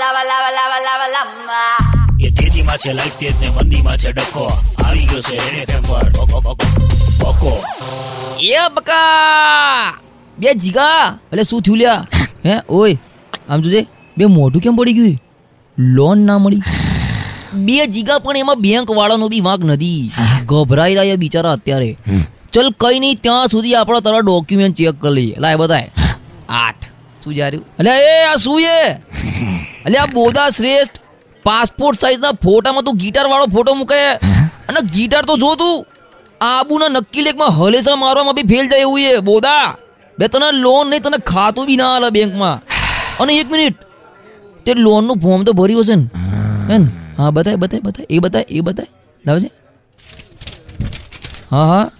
lava, લાવા લાવા લાવા lava. એ તેજીમાં છે લાઈફ તેજ ને મંદીમાં છે ડખો. આવી ગયો છે રેડ એફએમ પર? બકો, એ બકા બે જીગા. એટલે શું થયું લ્યા? હે ઓય આમ જોજે બે મોઢું કેમ પડી ગયું? લોન ના મળી. બે જીગા પણ એમાં બેંક વાળાનો બી વાંક નથી. ગભરાઈ રહ્યા બિચારા અત્યારે. ચલ કઈ નહીં ત્યાં સુધી આપણો તારા ડોક્યુમેન્ટ ચેક કરી લઈએ. લાય બતાય આઠ. શું જાર્યું એટલે એ આ શું એ? એટલે આ બોધા શ્રેષ્ઠ પાસપોર્ટ સાઈઝના ફોટામાં તું ગિટાર વાળો ફોટો મૂકે અને ગિટાર તો જો તું આબુના નક્કી લેકમાં હલેસા મારવામાં બી ફેલ જાય એવું એ બોધા બે તને લોન નહીં તને ખાતું બી ના હાલે બેંકમાં. અને એક મિનિટ તે લોનનું ફોર્મ તો ભર્યું હશે ને. હે. ને? હા બતાય બતાય બતાય એ બતાય એ બતાય. લાવજે. હા હા.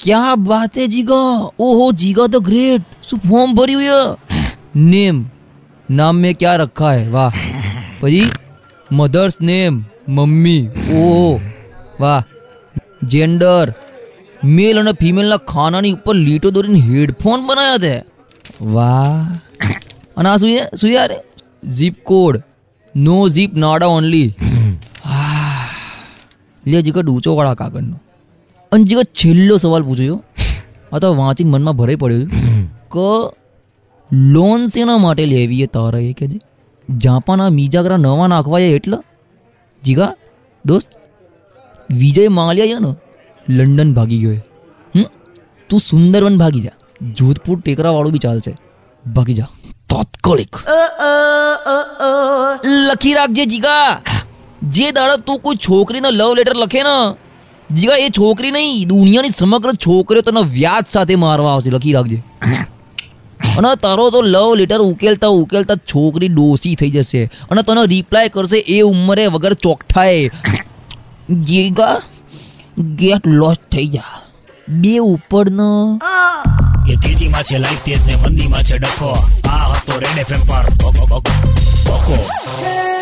ક્યાં બાત હે જીગા? ઓહો જીગા તો ગ્રેટ શું ફોર્મ ભર્યું है નામ મેં ક્યાં રખા હે? વાહ. પછી મધર્સ નેમ મમ્મી. ઓ વાહ. જેન્ડર મેલ અને ફિમેલના ખાનાની ઉપર લીટો દોરીને હેડફોન બનાવ્યા છે. વાહ. અને આ શું શું યાર? ઝીપ કોડ નો ઝીપ નાડા ઓનલી લે જીકો ડૂચો વાળા કાગળનો. અને જીકો છેલ્લો સવાલ પૂછ્યો આ તો વાંચીને મનમાં ભરાઈ પડ્યો કે લોન શેના માટે લેવી એ તારે એ કે જાપાના મીજાગરા નવા નાખવા છે એટલે? જીગા દોસ્ત વિજય માલ્યા છે ને લંડન ભાગી ગયો. હમ? તું સુંદરવન ભાગી જા. જોધપુર ટેકરાવાળું બી ચાલશે. ભાગી જા. તાત્કાલિક. લખી રાખજે જીગા. જે દાડા તું કોઈ છોકરીનો લવ લેટર લખે ને જીગા એ છોકરી નહીં દુનિયાની સમગ્ર છોકરીઓ તને વ્યાજ સાથે મારવા આવશે. લખી રાખજે. અને તારો તો લવ લેટર ઉકેલતા ઉકેલતા છોકરી ડોસી થઈ જશે. અને તને રિપ્લાય કરશે એ ઉંમરે વગર ચોકઠાએ. જીગા ગેટ લોસ્ટ થઈ જા. બે ઉપરનો. એ તેજીમાં છે લાઈફ તેજ ને મંદીમાં છે ડખો. આ હતો રેડ એફએમ પર. ઓકો ઓકો બકો